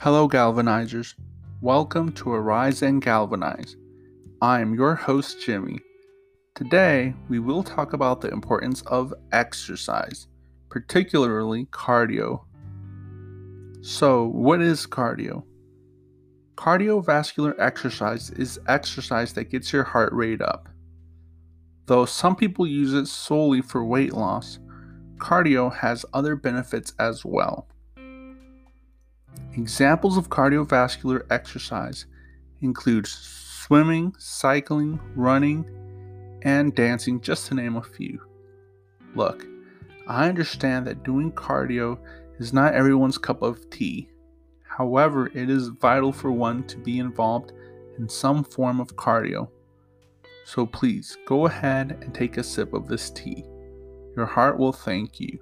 Hello, galvanizers. Welcome to Arise and Galvanize. I am your host, Jimmy. Today, we will talk about the importance of exercise, particularly cardio. So, what is cardio? Cardiovascular exercise is exercise that gets your heart rate up. Though some people use it solely for weight loss, cardio has other benefits as well. Examples of cardiovascular exercise include swimming, cycling, running, and dancing, just to name a few. Look, I understand that doing cardio is not everyone's cup of tea. However, it is vital for one to be involved in some form of cardio. So please go ahead and take a sip of this tea. Your heart will thank you.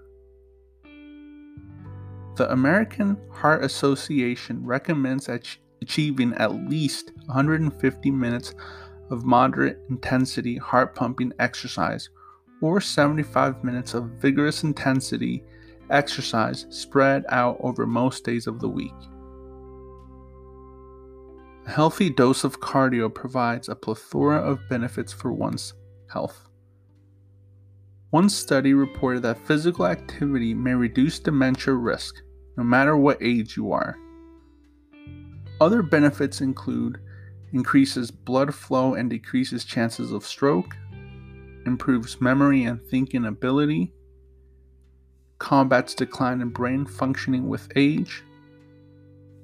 The American Heart Association recommends ach- achieving at least 150 minutes of moderate intensity heart pumping exercise or 75 minutes of vigorous intensity exercise spread out over most days of the week. A healthy dose of cardio provides a plethora of benefits for one's health. One study reported that physical activity may reduce dementia risk no matter what age you are. Other benefits include increases blood flow and decreases chances of stroke, improves memory and thinking ability, combats decline in brain functioning with age,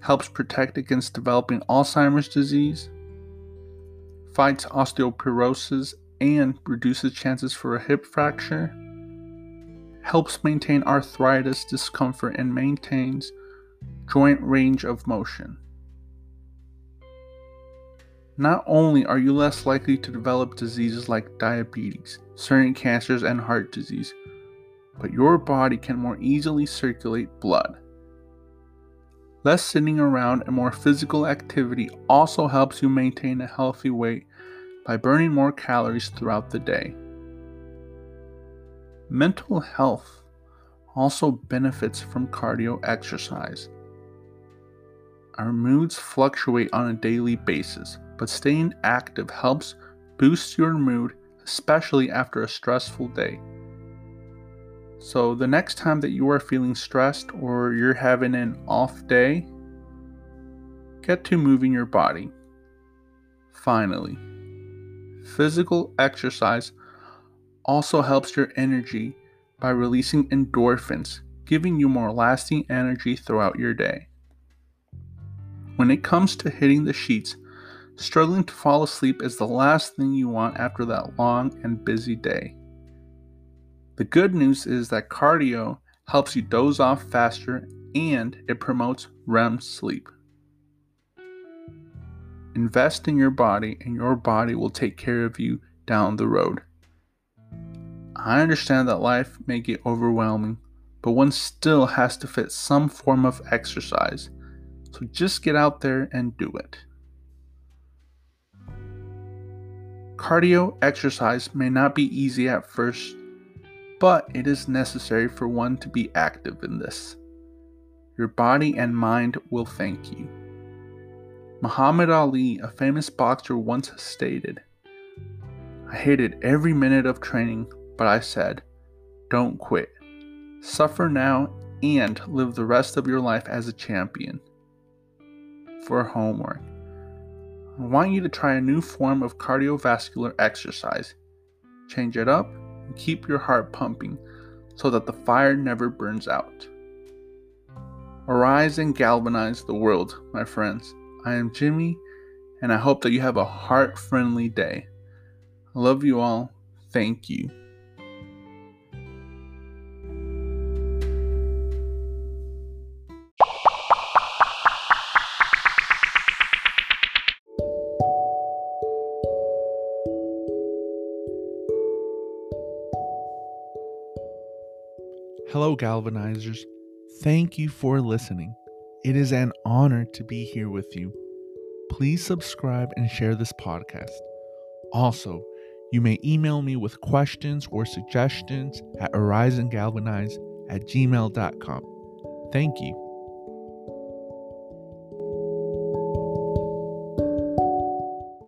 helps protect against developing Alzheimer's disease, fights osteoporosis and reduces chances for a hip fracture helps maintain arthritis discomfort and maintains joint range of motion. Not only are you less likely to develop diseases like diabetes, certain cancers, and heart disease, but your body can more easily circulate blood. Less sitting around and more physical activity also helps you maintain a healthy weight by burning more calories throughout the day. Mental health also benefits from cardio exercise. Our moods fluctuate on a daily basis, but staying active helps boost your mood, especially after a stressful day. So, the next time that you are feeling stressed or you're having an off day, get to moving your body. Finally, physical exercise also helps your energy by releasing endorphins, giving you more lasting energy throughout your day. When it comes to hitting the sheets, struggling to fall asleep is the last thing you want after that long and busy day. The good news is that cardio helps you doze off faster and it promotes REM sleep. Invest in your body, and your body will take care of you down the road. I understand that life may get overwhelming, but one still has to fit some form of exercise. So just get out there and do it. Cardio exercise may not be easy at first, but it is necessary for one to be active in this. Your body and mind will thank you. Muhammad Ali, a famous boxer, once stated, I hated every minute of training but I said, Don't quit. Suffer now and live the rest of your life as a champion. For homework, I want you to try a new form of cardiovascular exercise. Change it up and keep your heart pumping so that the fire never burns out. Arise and galvanize the world, my friends. I am Jimmy, and I hope that you have a heart friendly day. I love you all. Thank you. Hello, Galvanizers. Thank you for listening. It is an honor to be here with you. Please subscribe and share this podcast. Also, you may email me with questions or suggestions at ariseandgalvanize at gmail.com. Thank you.